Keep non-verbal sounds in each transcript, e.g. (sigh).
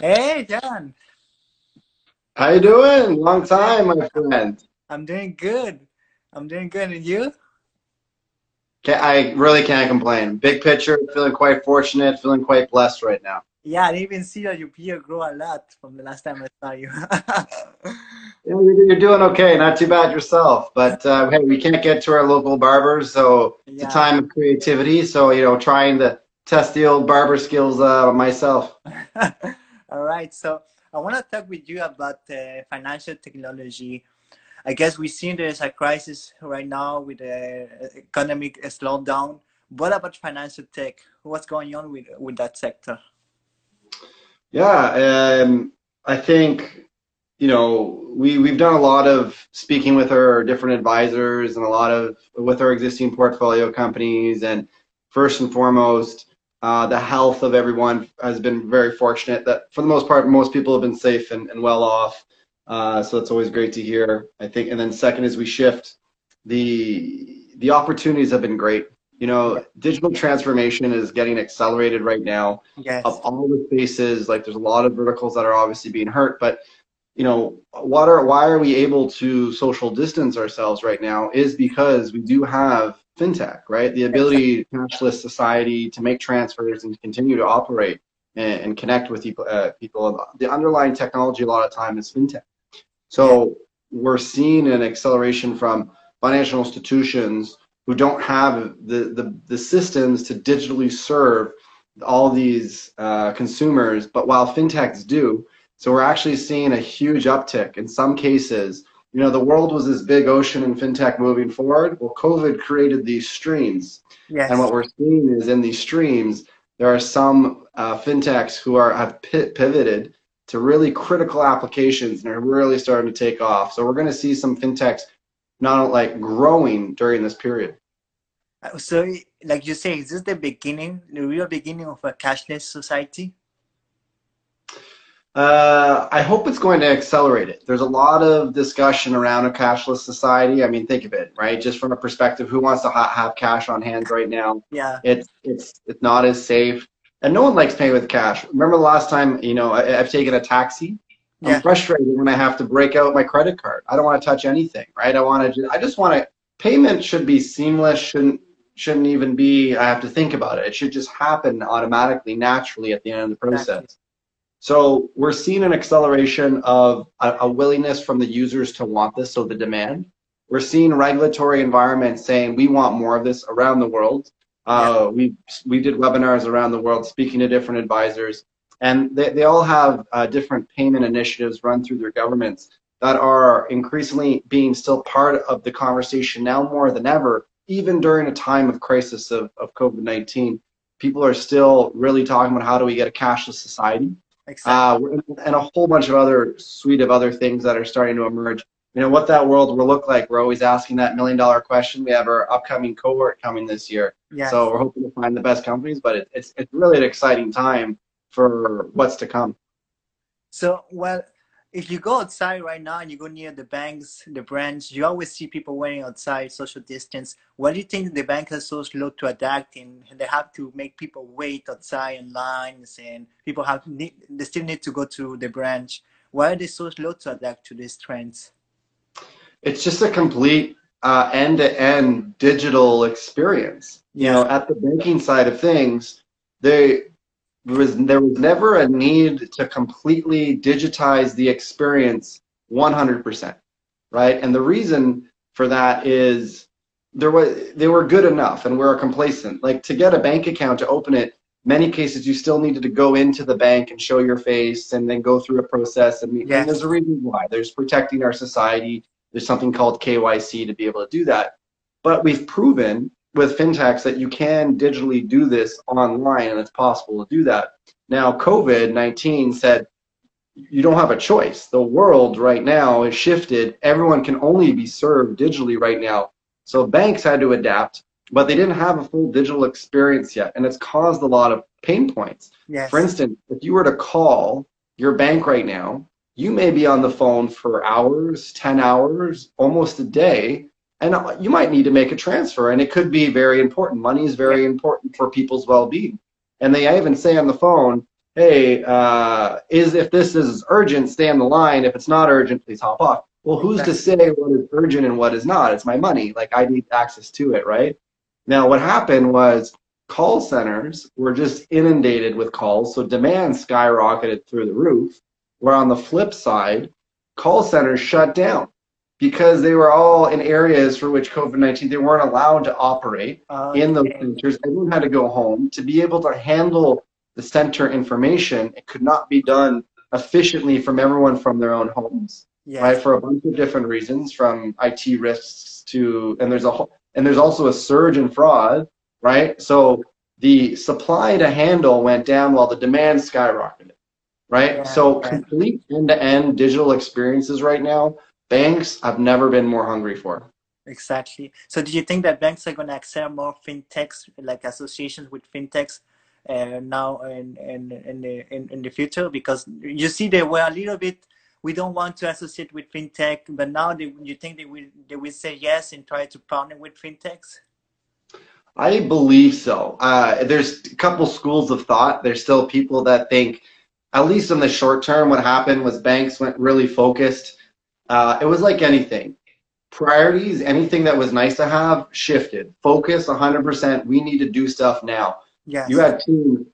Hey, John. How you doing? Long time, my friend. I'm doing good. I'm doing good. And you? Ca- I really can't complain. Big picture, feeling quite fortunate, feeling quite blessed right now. Yeah, I didn't even see that your beard grew a lot from the last time I saw you. (laughs) Yeah, You're you're doing okay, not too bad yourself. But uh, hey, we can't get to our local barbers, so it's a time of creativity. So you know, trying to test the old barber skills uh, myself. (laughs) All right. So I want to talk with you about uh, financial technology. I guess we see there's a crisis right now with the economic slowdown. What about financial tech? What's going on with with that sector? Yeah, um, I think you know we we've done a lot of speaking with our different advisors and a lot of with our existing portfolio companies and first and foremost uh, the health of everyone has been very fortunate. That for the most part most people have been safe and, and well off. Uh, so it's always great to hear I think. And then second as we shift. The the opportunities have been great. You know digital transformation is getting accelerated right now. Yes. of all the spaces like there's a lot of verticals that are obviously being hurt but you know what are why are we able to social distance ourselves right now is because we do have fintech right? The ability cashless society to make transfers and continue to operate and, and connect with people uh, people. The underlying technology a lot of time is fintech. So we're seeing an acceleration from financial institutions who don't have the, the, the systems to digitally serve all these uh, consumers, but while fintechs do, so we're actually seeing a huge uptick in some cases. You know, the world was this big ocean in fintech moving forward. Well, COVID created these streams, and what we're seeing is in these streams, there are some uh, fintechs who are have pi- pivoted to really critical applications and are really starting to take off. So we're going to see some fintechs not like growing during this period. Uh, So, like you say, is this the beginning, the real beginning of a cashless society? Uh, I hope it's going to accelerate it. There's a lot of discussion around a cashless society. I mean, think of it, right? Just from a perspective, who wants to ha- have cash on hand right now? Yeah. It's it's it's not as safe, and no one likes paying with cash. Remember the last time, you know, I, I've taken a taxi. I'm Yeah. frustrated when I have to break out my credit card. I don't want to touch anything, right? I want to. I just want to. Payment should be seamless. Shouldn't shouldn't even be. I have to think about it. It should just happen automatically, naturally at the end of the Exactly. So we're seeing an acceleration of a, a willingness from the users to want this, so the demand. We're seeing regulatory environments saying we want more of this around the world. Uh, we we did webinars around the world speaking to different advisors, and they, they all have uh, different payment initiatives run through their governments that are increasingly being still part of the conversation now more than ever, even during a time of crisis of, of COVID-19. People are still really talking about how do we get a cashless society Exactly. uh, and a whole bunch of other suite of other things that are starting to emerge. You know what that world will look like. We're always asking that million dollar question. We have our upcoming cohort coming this year, Yes. so we're hoping to find the best companies. But it, it's it's really an exciting time for what's to come. So, well, if you go outside right now and you go near the banks, the branch, you always see people wearing outside social distance. Why do you think the banks are so slow to adapt and they have to make people wait outside in lines and people have they still need to go to the branch? Why are they so slow to adapt to these trends? It's just a complete uh, end-to-end digital experience. You know, at the banking side of things, they was there was never a need to completely digitize the experience 100%, right? And the reason for that is there was they were good enough and we're complacent. Like to get a bank account to open it, many cases you still needed to go into the bank and show your face and then go through a process. And, and there's a reason why. There's protecting our society. There's something called KYC to be able to do that. But we've proven with fintechs that you can digitally do this online and it's possible to do that. Now, COVID 19 said you don't have a choice. The world right now is shifted. Everyone can only be served digitally right now. So banks had to adapt, but they didn't have a full digital experience yet. And it's caused a lot of pain points. Yes. For instance, if you were to call your bank right now, you may be on the phone for hours, 10 hours, almost a day, and you might need to make a transfer. And it could be very important. Money is very important for people's well being. And they even say on the phone, hey, uh, is if this is urgent, stay on the line. If it's not urgent, please hop off. Well, who's to say what is urgent and what is not? It's my money. Like I need access to it, right? Now, what happened was call centers were just inundated with calls, so demand skyrocketed through the roof. Where on the flip side, call centers shut down because they were all in areas for which COVID 19, they weren't allowed to operate okay. in those centers. Everyone had to go home to be able to handle the center information. It could not be done efficiently from everyone from their own homes, yes. right? For a bunch of different reasons, from IT risks to, and there's a whole, and there's also a surge in fraud, right? So the supply to handle went down while the demand skyrocketed, right? Yeah, so right. complete end-to-end digital experiences right now banks I've never been more hungry for. Exactly. So do you think that banks are going to accept more fintechs, like associations with fintechs, uh, now in in in the in, in the future? Because you see, they were a little bit. We don't want to associate with fintech, but now they, you think they will they will say yes and try to partner with fintechs? I believe so. Uh, there's a couple schools of thought. There's still people that think, at least in the short term, what happened was banks went really focused uh, it was like anything. Priorities, anything that was nice to have, shifted. Focus 100%. We need to do stuff now. Yes. You had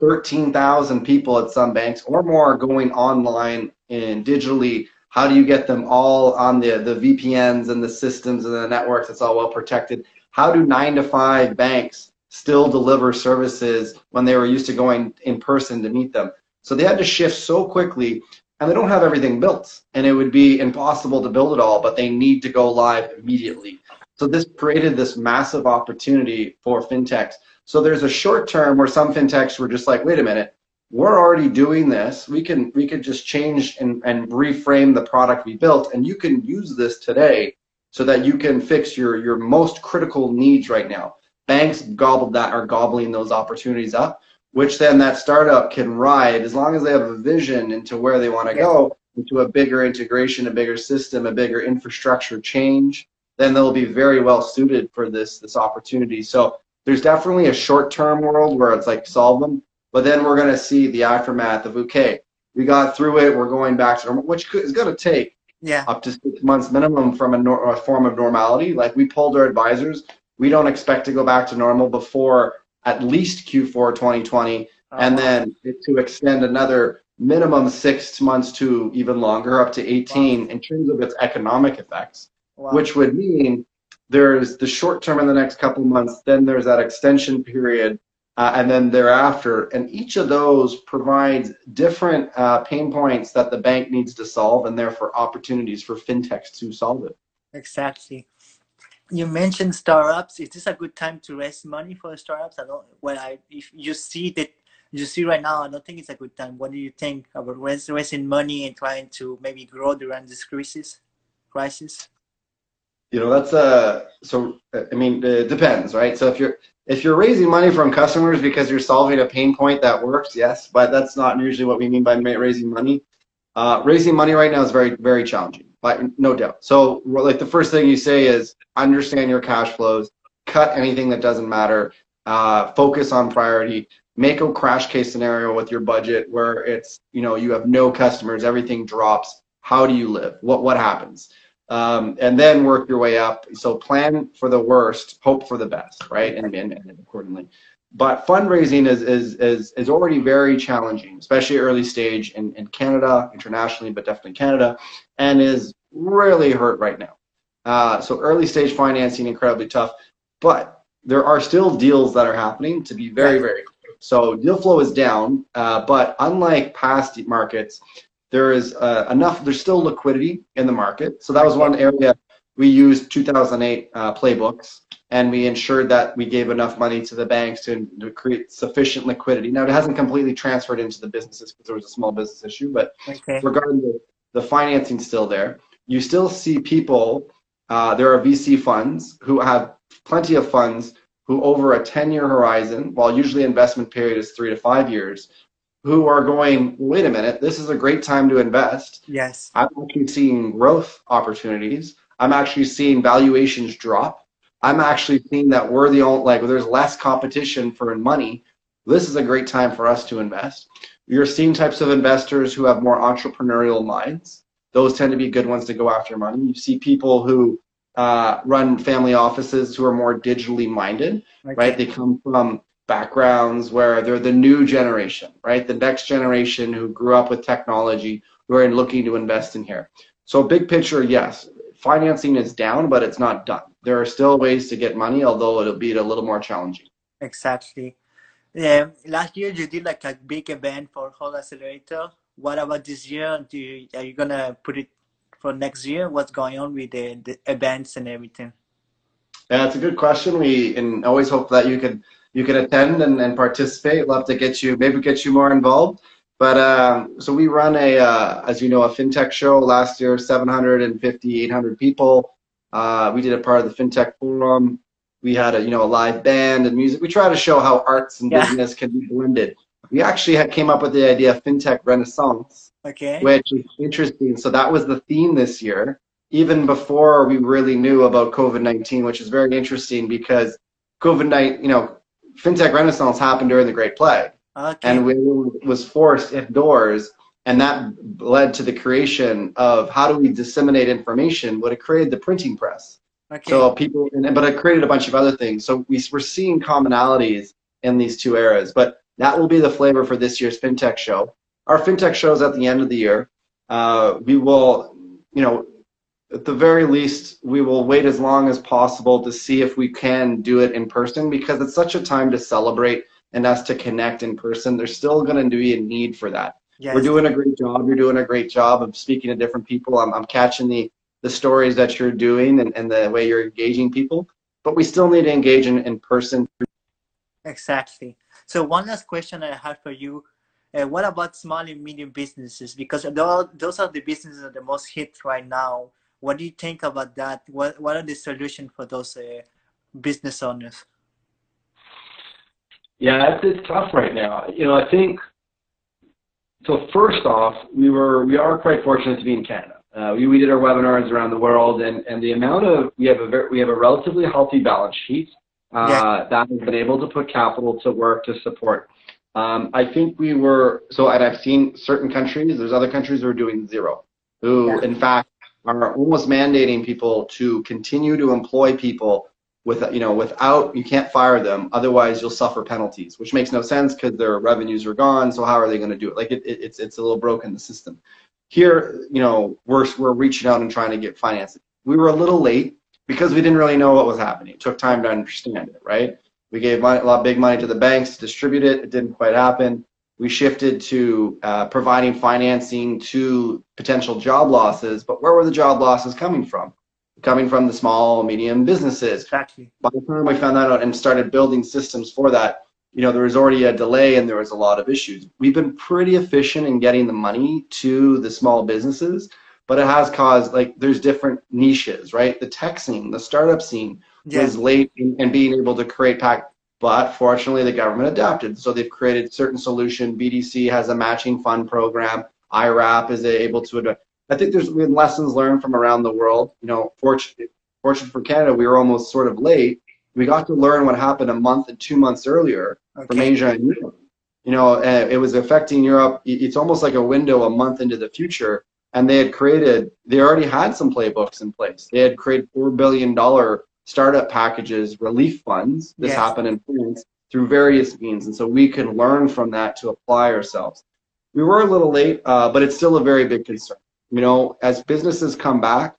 13,000 people at some banks or more going online and digitally. How do you get them all on the, the VPNs and the systems and the networks that's all well protected? How do nine to five banks still deliver services when they were used to going in person to meet them? So they had to shift so quickly and they don't have everything built. And it would be impossible to build it all but they need to go live immediately. So this created this massive opportunity for fintechs. So there's a short term where some fintechs were just like wait a minute we're already doing this. We can we could just change and, and reframe the product we built. And you can use this today so that you can fix your your most critical needs right now. Banks gobbled that are gobbling those opportunities up which then that startup can ride as long as they have a vision into where they want to go into a bigger integration, a bigger system, a bigger infrastructure change, then they'll be very well suited for this this opportunity. So there's definitely a short term world where it's like solve them, but then we're going to see the aftermath of okay, we got through it, we're going back to normal, which is going to take yeah. up to six months minimum from a, nor- a form of normality. Like we pulled our advisors, we don't expect to go back to normal before at least Q4 2020, uh-huh. and then to extend another minimum six months to even longer, up to 18, wow. in terms of its economic effects, wow. which would mean there's the short term in the next couple months, then there's that extension period, uh, and then thereafter. And each of those provides different uh, pain points that the bank needs to solve, and therefore opportunities for fintechs to solve it. Exactly you mentioned startups. Is this a good time to raise money for startups? I don't. Well, I if you see that you see right now, I don't think it's a good time. What do you think about raising money and trying to maybe grow during this crisis? Crisis. You know, that's uh so. I mean, it depends, right? So if you're if you're raising money from customers because you're solving a pain point that works, yes, but that's not usually what we mean by raising money. Uh, raising money right now is very very challenging like no doubt. So like the first thing you say is understand your cash flows, cut anything that doesn't matter, uh, focus on priority, make a crash case scenario with your budget where it's you know you have no customers, everything drops. How do you live? What what happens? Um, and then work your way up. So plan for the worst, hope for the best, right? And, and, and accordingly. But fundraising is, is, is, is already very challenging, especially early stage in, in Canada, internationally, but definitely Canada, and is really hurt right now. Uh, so early stage financing, incredibly tough, but there are still deals that are happening to be very, very clear. So deal flow is down, uh, but unlike past markets, there is uh, enough, there's still liquidity in the market. So that was one area we used 2008 uh, playbooks and we ensured that we gave enough money to the banks to, to create sufficient liquidity. Now, it hasn't completely transferred into the businesses because there was a small business issue, but okay. regarding the, the financing still there, you still see people, uh, there are VC funds who have plenty of funds who over a 10 year horizon, while usually investment period is three to five years, who are going, wait a minute, this is a great time to invest. Yes. I'm actually seeing growth opportunities. I'm actually seeing valuations drop. I'm actually seeing that we're the only, like, there's less competition for money this is a great time for us to invest. You're seeing types of investors who have more entrepreneurial minds. Those tend to be good ones to go after money. You see people who uh, run family offices who are more digitally minded, okay. right? They come from backgrounds where they're the new generation, right? The next generation who grew up with technology, who are looking to invest in here. So big picture, yes, financing is down, but it's not done. There are still ways to get money, although it'll be a little more challenging. Exactly. Yeah, last year you did like a big event for Holt Accelerator. What about this year? Do you, are you gonna put it for next year? What's going on with the, the events and everything? Yeah, it's a good question. We and always hope that you could you can attend and, and participate. Love to get you maybe get you more involved. But um, so we run a, uh, as you know, a fintech show last year, 750, 800 people. Uh, we did a part of the fintech forum. We had a, you know, a live band and music. We try to show how arts and yeah. business can be blended. We actually had, came up with the idea of fintech renaissance, okay. which is interesting. So that was the theme this year, even before we really knew about COVID-19, which is very interesting because COVID-19, you know, fintech renaissance happened during the Great Plague. Okay. And we was forced indoors, and that led to the creation of how do we disseminate information? What it created the printing press. Okay. So people, but it created a bunch of other things. So we, we're seeing commonalities in these two eras. But that will be the flavor for this year's FinTech show. Our FinTech show is at the end of the year. Uh, we will, you know, at the very least, we will wait as long as possible to see if we can do it in person because it's such a time to celebrate and us to connect in person, there's still going to be a need for that. Yes. We're doing a great job. You're doing a great job of speaking to different people. I'm, I'm catching the, the stories that you're doing and, and the way you're engaging people, but we still need to engage in, in person. Exactly. So one last question I have for you. Uh, what about small and medium businesses? Because those are the businesses that are the most hit right now. What do you think about that? What, what are the solutions for those uh, business owners? Yeah, it's, it's tough right now. You know, I think so. First off, we were we are quite fortunate to be in Canada. Uh, we, we did our webinars around the world, and, and the amount of we have a very, we have a relatively healthy balance sheet uh, yeah. that has been able to put capital to work to support. Um, I think we were so, and I've seen certain countries. There's other countries who are doing zero, who yeah. in fact are almost mandating people to continue to employ people with you know without you can't fire them. Otherwise you'll suffer penalties which makes no sense because their revenues are gone. So how are they going to do it? Like it, it, it's it's a little broken the system. Here you know we're we're reaching out and trying to get financing. We were a little late because we didn't really know what was happening. It took time to understand it right? We gave money, a lot of big money to the banks to distribute it. It didn't quite happen. We shifted to uh, providing financing to potential job losses. But where were the job losses coming from coming from the small, medium businesses. Exactly. By the time we found that out and started building systems for that, you know, there was already a delay and there was a lot of issues. We've been pretty efficient in getting the money to the small businesses, but it has caused like there's different niches, right? The tech scene, the startup scene yeah. was late in, in being able to create pack. But fortunately, the government adapted. So they've created certain solution. BDC has a matching fund program. IRAP is able to adapt. I think there's been lessons learned from around the world. You know, fortunate, fortunate for Canada, we were almost sort of late. We got to learn what happened a month and two months earlier okay. from Asia and Europe. You know, uh, it was affecting Europe. It's almost like a window a month into the future. And they had created, they already had some playbooks in place. They had created $4 billion startup packages, relief funds. This yes. happened in France through various means. And so we can learn from that to apply ourselves. We were a little late, uh, but it's still a very big concern you know, as businesses come back,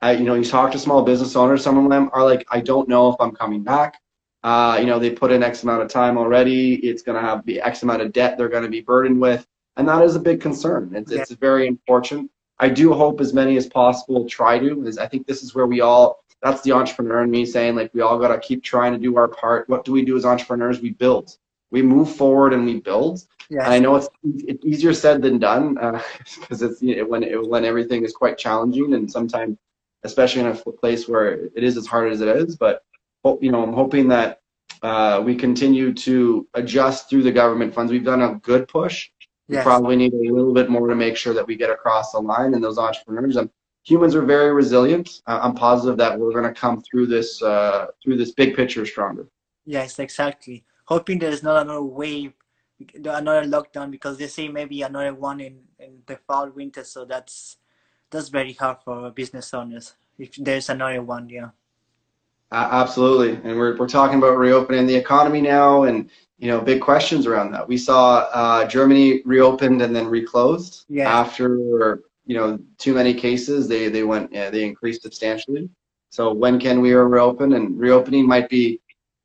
I, you know, you talk to small business owners, some of them are like, I don't know if I'm coming back. Uh, you know, they put in X amount of time already. It's going to have the X amount of debt they're going to be burdened with. And that is a big concern. It's, yeah. it's very unfortunate. I do hope as many as possible try to, is I think this is where we all, that's the entrepreneur in me saying like, we all got to keep trying to do our part. What do we do as entrepreneurs? We build we move forward and we build. Yes. And I know it's, it's easier said than done because uh, (laughs) it's you know, when it, when everything is quite challenging and sometimes, especially in a place where it is as hard as it is. But you know, I'm hoping that uh, we continue to adjust through the government funds. We've done a good push. We probably need a little bit more to make sure that we get across the line. And those entrepreneurs, and humans are very resilient. I'm positive that we're going to come through this uh, through this big picture stronger. Yes, exactly hoping there's not another wave, another lockdown because they say maybe another one in, in the fall winter. So that's that's very hard for business owners if there's another one. Yeah. Uh, absolutely, and we're we're talking about reopening the economy now, and you know big questions around that. We saw uh, Germany reopened and then reclosed yeah. after you know too many cases. They they went yeah, they increased substantially. So when can we reopen? And reopening might be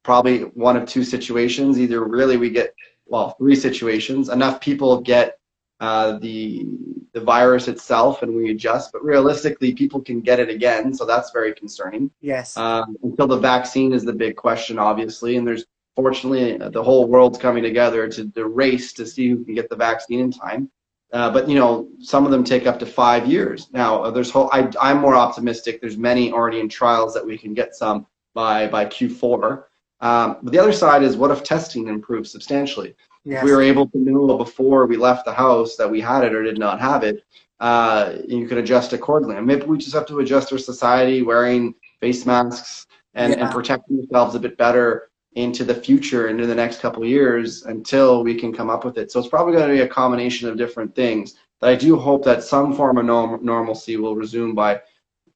probably one of two situations. Either really we get well three situations. Enough people get uh, the the virus itself and we adjust, but realistically people can get it again. So that's very concerning. Yes. Um, until the vaccine is the big question, obviously, and there's fortunately the whole world's coming together to the race to see who can get the vaccine in time. Uh, but you know, some of them take up to five years. Now, uh, there's whole. I, I'm more optimistic. There's many already in trials that we can get some by by Q4. Um, but the other side is, what if testing improves substantially? Yes. If we were able to know before we left the house that we had it or did not have it, uh, you can adjust accordingly. And maybe we just have to adjust our society, wearing face masks and, yeah. and protecting ourselves a bit better into the future, into the next couple years until we can come up with it. So it's probably going to be a combination of different things. But I do hope that some form of norm- normalcy will resume by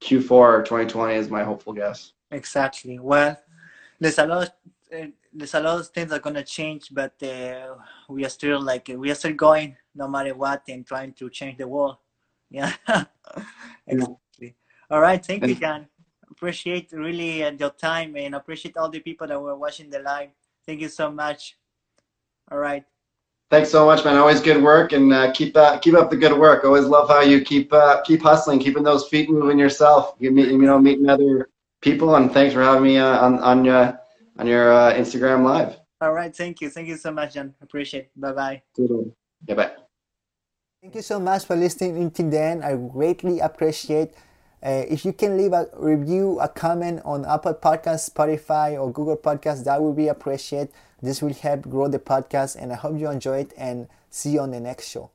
Q4 2020 is my hopeful guess. Exactly. Well, there's a lot. Uh, there's a lot of things that are gonna change, but uh, we are still like we are still going no matter what and trying to change the world. (laughs) Yeah. exactly. All right. Thank you, John appreciate really uh, your time and appreciate all the people that were watching the live. Thank you so much. All right. Thanks so much, man. Always good work, and uh, keep uh, keep up the good work. Always love how you keep uh, keep hustling, keeping those feet moving yourself. You meet, you know, meeting other people, and thanks for having me uh, on on your on your uh, Instagram live. All right, thank you, thank you so much, John. Appreciate. It. Bye bye. Yeah, bye. Thank you so much for listening until then. I greatly appreciate uh, if you can leave a review, a comment on Apple Podcasts, Spotify, or Google Podcasts, that would be appreciated. This will help grow the podcast, and I hope you enjoy it. And see you on the next show.